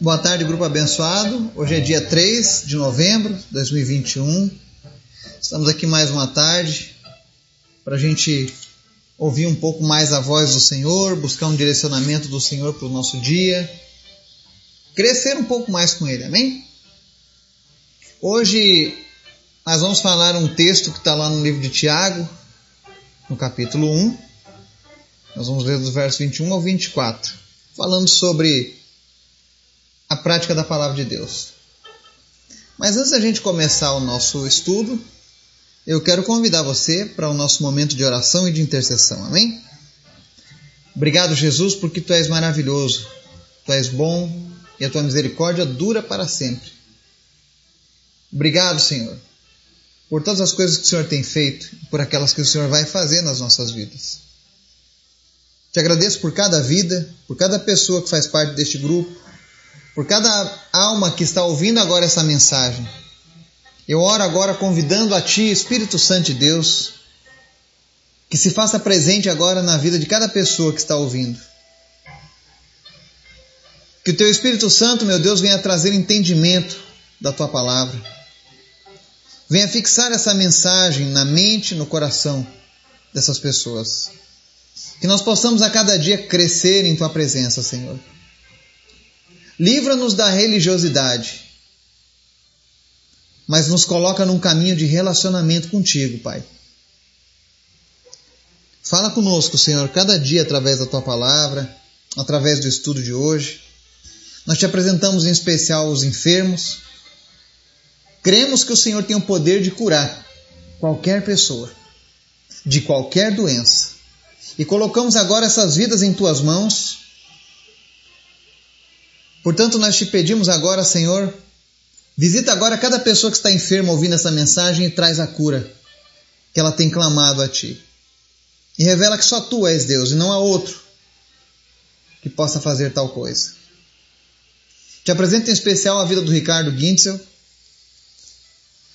Boa tarde, grupo abençoado. Hoje é dia 3 de novembro de 2021. Estamos aqui mais uma tarde para a gente ouvir um pouco mais a voz do Senhor, buscar um direcionamento do Senhor para o nosso dia, crescer um pouco mais com Ele, amém? Hoje nós vamos falar um texto que está lá no livro de Tiago, no capítulo 1. Nós vamos ler dos versos 21 ao 24, falando sobre a prática da palavra de Deus. Mas antes da gente começar o nosso estudo, eu quero convidar você para o nosso momento de oração e de intercessão. Amém? Obrigado, Jesus, porque tu és maravilhoso, tu és bom e a tua misericórdia dura para sempre. Obrigado, Senhor, por todas as coisas que o Senhor tem feito e por aquelas que o Senhor vai fazer nas nossas vidas. Te agradeço por cada vida, por cada pessoa que faz parte deste grupo, por cada alma que está ouvindo agora essa mensagem. Eu oro agora convidando a Ti, Espírito Santo de Deus, que se faça presente agora na vida de cada pessoa que está ouvindo. Que o Teu Espírito Santo, meu Deus, venha trazer entendimento da Tua palavra. Venha fixar essa mensagem na mente, no coração dessas pessoas. Que nós possamos a cada dia crescer em Tua presença, Senhor. Livra-nos da religiosidade, mas nos coloca num caminho de relacionamento contigo, Pai. Fala conosco, Senhor, cada dia através da tua palavra, através do estudo de hoje. Nós te apresentamos em especial os enfermos. Cremos que o Senhor tem o poder de curar qualquer pessoa, de qualquer doença. E colocamos agora essas vidas em tuas mãos Portanto, nós te pedimos agora, Senhor, visita agora cada pessoa que está enferma ouvindo essa mensagem e traz a cura que ela tem clamado a Ti. E revela que só Tu és Deus e não há outro que possa fazer tal coisa. Te apresento em especial a vida do Ricardo Gintzel.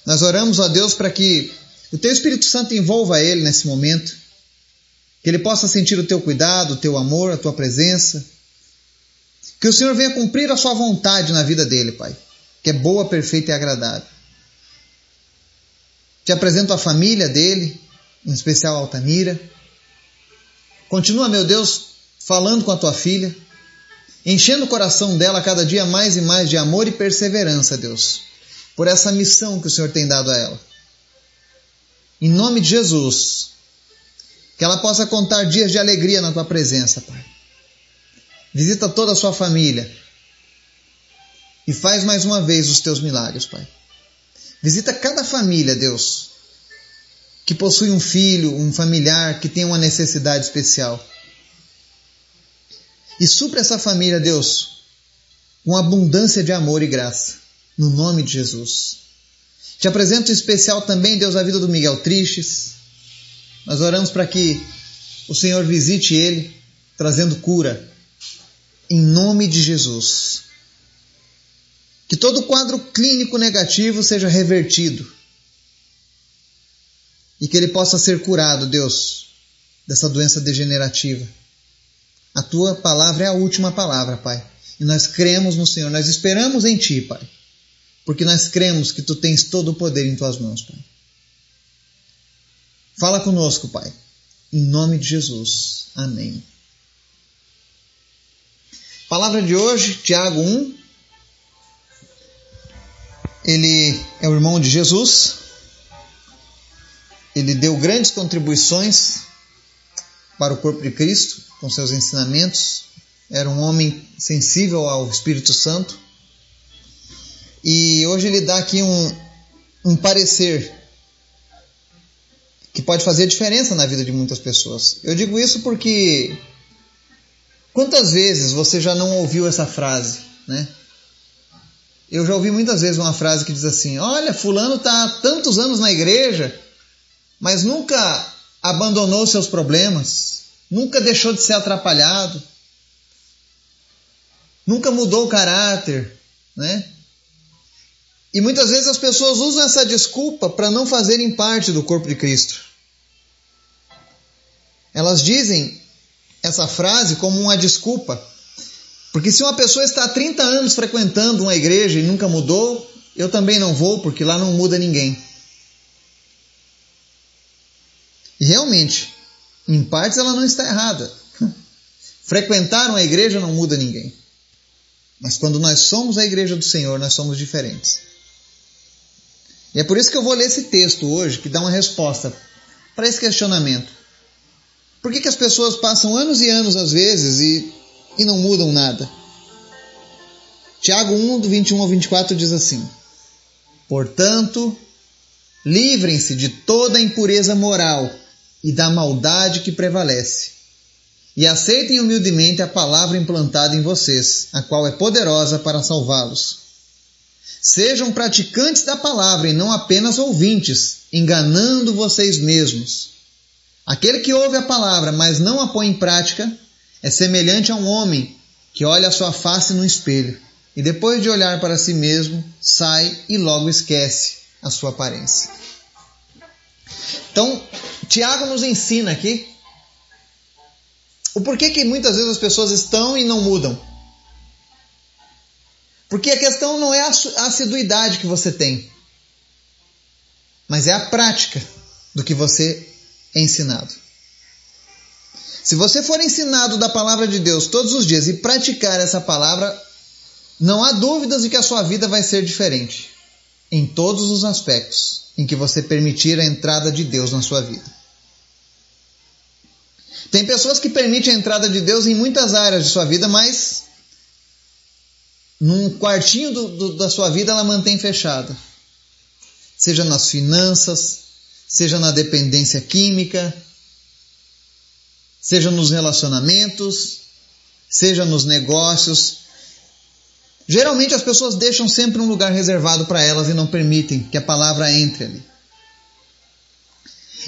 Nós oramos a Deus para que o Teu Espírito Santo envolva ele nesse momento, que ele possa sentir o Teu cuidado, o Teu amor, a Tua presença que o Senhor venha cumprir a sua vontade na vida dele, Pai, que é boa, perfeita e agradável. Te apresento a família dele, em especial Altamira. Continua, meu Deus, falando com a tua filha, enchendo o coração dela cada dia mais e mais de amor e perseverança, Deus, por essa missão que o Senhor tem dado a ela. Em nome de Jesus, que ela possa contar dias de alegria na tua presença, Pai. Visita toda a sua família. E faz mais uma vez os teus milagres, Pai. Visita cada família, Deus, que possui um filho, um familiar que tem uma necessidade especial. E supra essa família, Deus, com abundância de amor e graça, no nome de Jesus. Te apresento em especial também, Deus, a vida do Miguel Tristes. Nós oramos para que o Senhor visite ele, trazendo cura, em nome de Jesus. Que todo quadro clínico negativo seja revertido e que ele possa ser curado, Deus, dessa doença degenerativa. A tua palavra é a última palavra, Pai. E nós cremos no Senhor, nós esperamos em Ti, Pai. Porque nós cremos que Tu tens todo o poder em Tuas mãos, Pai. Fala conosco, Pai. Em nome de Jesus. Amém. Palavra de hoje, Tiago 1. Ele é o irmão de Jesus. Ele deu grandes contribuições para o corpo de Cristo com seus ensinamentos. Era um homem sensível ao Espírito Santo. E hoje ele dá aqui um, um parecer que pode fazer diferença na vida de muitas pessoas. Eu digo isso porque Quantas vezes você já não ouviu essa frase, né? Eu já ouvi muitas vezes uma frase que diz assim: Olha, Fulano está há tantos anos na igreja, mas nunca abandonou seus problemas, nunca deixou de ser atrapalhado, nunca mudou o caráter, né? E muitas vezes as pessoas usam essa desculpa para não fazerem parte do corpo de Cristo. Elas dizem essa frase como uma desculpa Porque se uma pessoa está há 30 anos frequentando uma igreja e nunca mudou, eu também não vou, porque lá não muda ninguém. E realmente, em partes ela não está errada. Frequentar uma igreja não muda ninguém. Mas quando nós somos a igreja do Senhor, nós somos diferentes. E é por isso que eu vou ler esse texto hoje, que dá uma resposta para esse questionamento. Por que, que as pessoas passam anos e anos, às vezes, e, e não mudam nada? Tiago 1, do 21 ao 24 diz assim: Portanto, livrem-se de toda impureza moral e da maldade que prevalece, e aceitem humildemente a palavra implantada em vocês, a qual é poderosa para salvá-los. Sejam praticantes da palavra e não apenas ouvintes, enganando vocês mesmos. Aquele que ouve a palavra, mas não a põe em prática, é semelhante a um homem que olha a sua face no espelho e depois de olhar para si mesmo, sai e logo esquece a sua aparência. Então, Tiago nos ensina aqui o porquê que muitas vezes as pessoas estão e não mudam. Porque a questão não é a assiduidade que você tem, mas é a prática do que você é ensinado. Se você for ensinado da palavra de Deus todos os dias e praticar essa palavra, não há dúvidas de que a sua vida vai ser diferente em todos os aspectos em que você permitir a entrada de Deus na sua vida. Tem pessoas que permitem a entrada de Deus em muitas áreas de sua vida, mas num quartinho do, do, da sua vida ela mantém fechada. Seja nas finanças, seja na dependência química, seja nos relacionamentos, seja nos negócios. Geralmente as pessoas deixam sempre um lugar reservado para elas e não permitem que a palavra entre ali.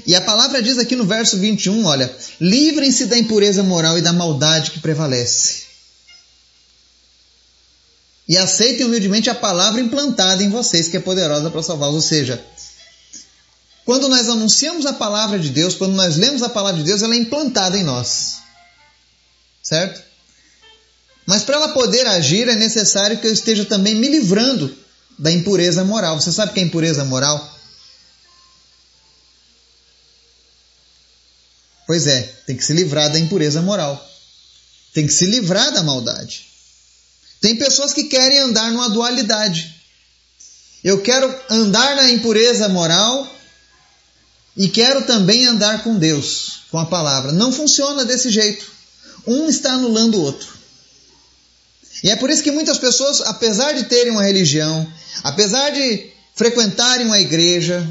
E a palavra diz aqui no verso 21, olha, livrem-se da impureza moral e da maldade que prevalece. E aceitem humildemente a palavra implantada em vocês, que é poderosa para salvá-los. Ou seja, quando nós anunciamos a palavra de Deus, quando nós lemos a palavra de Deus, ela é implantada em nós. Certo? Mas para ela poder agir, é necessário que eu esteja também me livrando da impureza moral. Você sabe o que é impureza moral? Pois é, tem que se livrar da impureza moral. Tem que se livrar da maldade. Tem pessoas que querem andar numa dualidade. Eu quero andar na impureza moral e quero também andar com Deus, com a palavra. Não funciona desse jeito. Um está anulando o outro. E é por isso que muitas pessoas, apesar de terem uma religião, apesar de frequentarem uma igreja,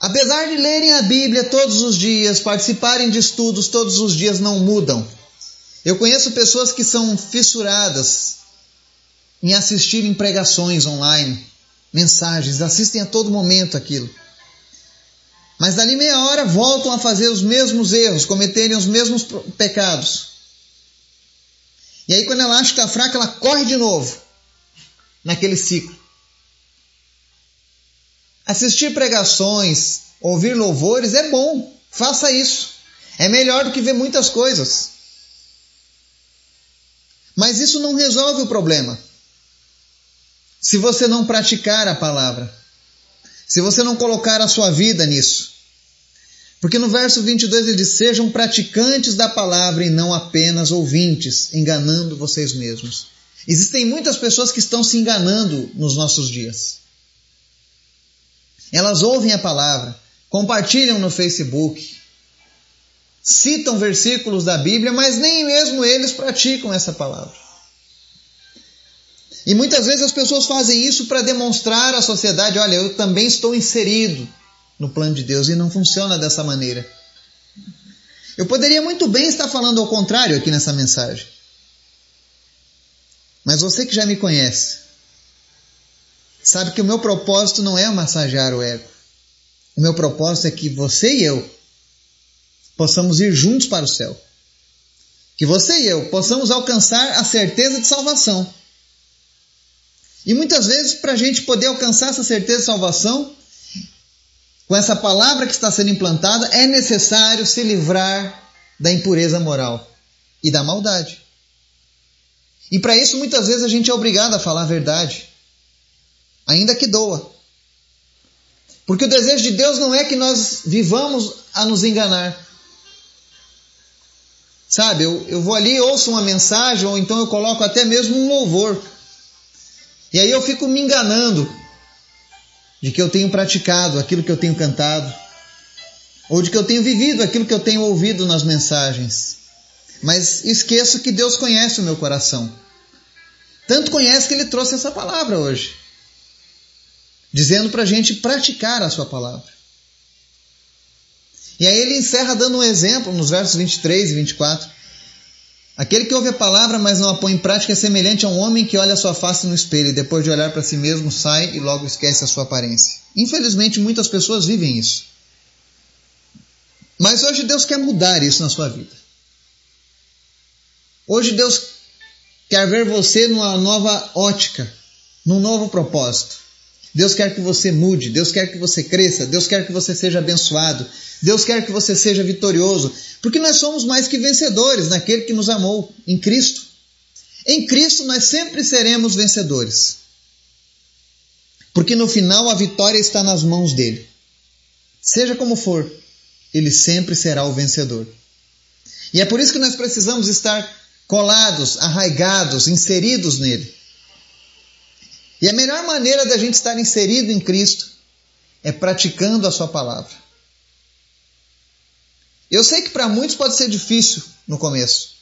apesar de lerem a Bíblia todos os dias, participarem de estudos todos os dias, não mudam. Eu conheço pessoas que são fissuradas em assistirem pregações online, mensagens, assistem a todo momento aquilo. Mas dali meia hora voltam a fazer os mesmos erros, cometerem os mesmos pecados. E aí, quando ela acha que está fraca, ela corre de novo naquele ciclo. Assistir pregações, ouvir louvores é bom, faça isso. É melhor do que ver muitas coisas. Mas isso não resolve o problema. Se você não praticar a palavra, se você não colocar a sua vida nisso. Porque no verso 22 ele diz: Sejam praticantes da palavra e não apenas ouvintes, enganando vocês mesmos. Existem muitas pessoas que estão se enganando nos nossos dias. Elas ouvem a palavra, compartilham no Facebook, citam versículos da Bíblia, mas nem mesmo eles praticam essa palavra. E muitas vezes as pessoas fazem isso para demonstrar à sociedade: olha, eu também estou inserido no plano de Deus e não funciona dessa maneira. Eu poderia muito bem estar falando ao contrário aqui nessa mensagem. Mas você que já me conhece, sabe que o meu propósito não é massagear o ego. O meu propósito é que você e eu possamos ir juntos para o céu. Que você e eu possamos alcançar a certeza de salvação. E muitas vezes, para a gente poder alcançar essa certeza de salvação, com essa palavra que está sendo implantada, é necessário se livrar da impureza moral e da maldade. E para isso, muitas vezes, a gente é obrigado a falar a verdade, ainda que doa. Porque o desejo de Deus não é que nós vivamos a nos enganar. Sabe, eu, eu vou ali, ouço uma mensagem, ou então eu coloco até mesmo um louvor. E aí eu fico me enganando de que eu tenho praticado aquilo que eu tenho cantado, ou de que eu tenho vivido aquilo que eu tenho ouvido nas mensagens. Mas esqueço que Deus conhece o meu coração. Tanto conhece que Ele trouxe essa palavra hoje, dizendo para a gente praticar a Sua palavra. E aí ele encerra dando um exemplo nos versos 23 e 24. Aquele que ouve a palavra, mas não a põe em prática, é semelhante a um homem que olha sua face no espelho e depois de olhar para si mesmo sai e logo esquece a sua aparência. Infelizmente, muitas pessoas vivem isso. Mas hoje Deus quer mudar isso na sua vida. Hoje Deus quer ver você numa nova ótica, num novo propósito. Deus quer que você mude, Deus quer que você cresça, Deus quer que você seja abençoado, Deus quer que você seja vitorioso, porque nós somos mais que vencedores naquele que nos amou, em Cristo. Em Cristo nós sempre seremos vencedores, porque no final a vitória está nas mãos dele. Seja como for, ele sempre será o vencedor. E é por isso que nós precisamos estar colados, arraigados, inseridos nele. E a melhor maneira da gente estar inserido em Cristo é praticando a Sua palavra. Eu sei que para muitos pode ser difícil no começo,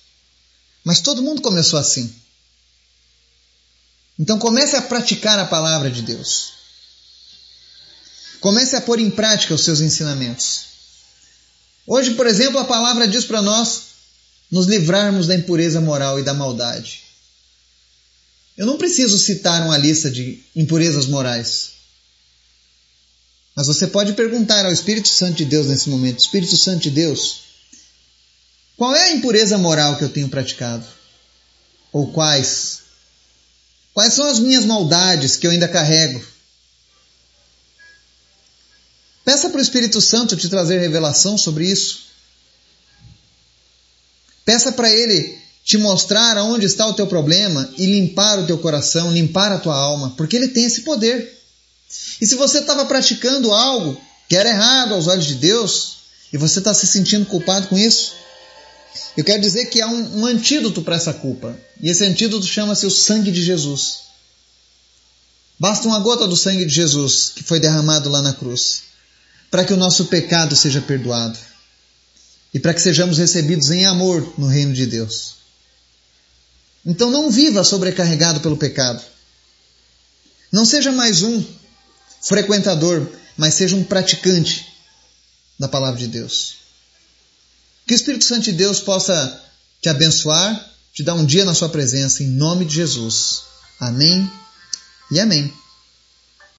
mas todo mundo começou assim. Então comece a praticar a palavra de Deus. Comece a pôr em prática os seus ensinamentos. Hoje, por exemplo, a palavra diz para nós nos livrarmos da impureza moral e da maldade. Eu não preciso citar uma lista de impurezas morais. Mas você pode perguntar ao Espírito Santo de Deus nesse momento: Espírito Santo de Deus, qual é a impureza moral que eu tenho praticado? Ou quais? Quais são as minhas maldades que eu ainda carrego? Peça para o Espírito Santo te trazer revelação sobre isso. Peça para ele te mostrar aonde está o teu problema e limpar o teu coração, limpar a tua alma, porque ele tem esse poder. E se você estava praticando algo que era errado aos olhos de Deus e você está se sentindo culpado com isso, eu quero dizer que há um, um antídoto para essa culpa. E esse antídoto chama-se o sangue de Jesus. Basta uma gota do sangue de Jesus que foi derramado lá na cruz para que o nosso pecado seja perdoado e para que sejamos recebidos em amor no reino de Deus. Então não viva sobrecarregado pelo pecado. Não seja mais um frequentador, mas seja um praticante da palavra de Deus. Que o Espírito Santo de Deus possa te abençoar, te dar um dia na sua presença, em nome de Jesus. Amém e amém.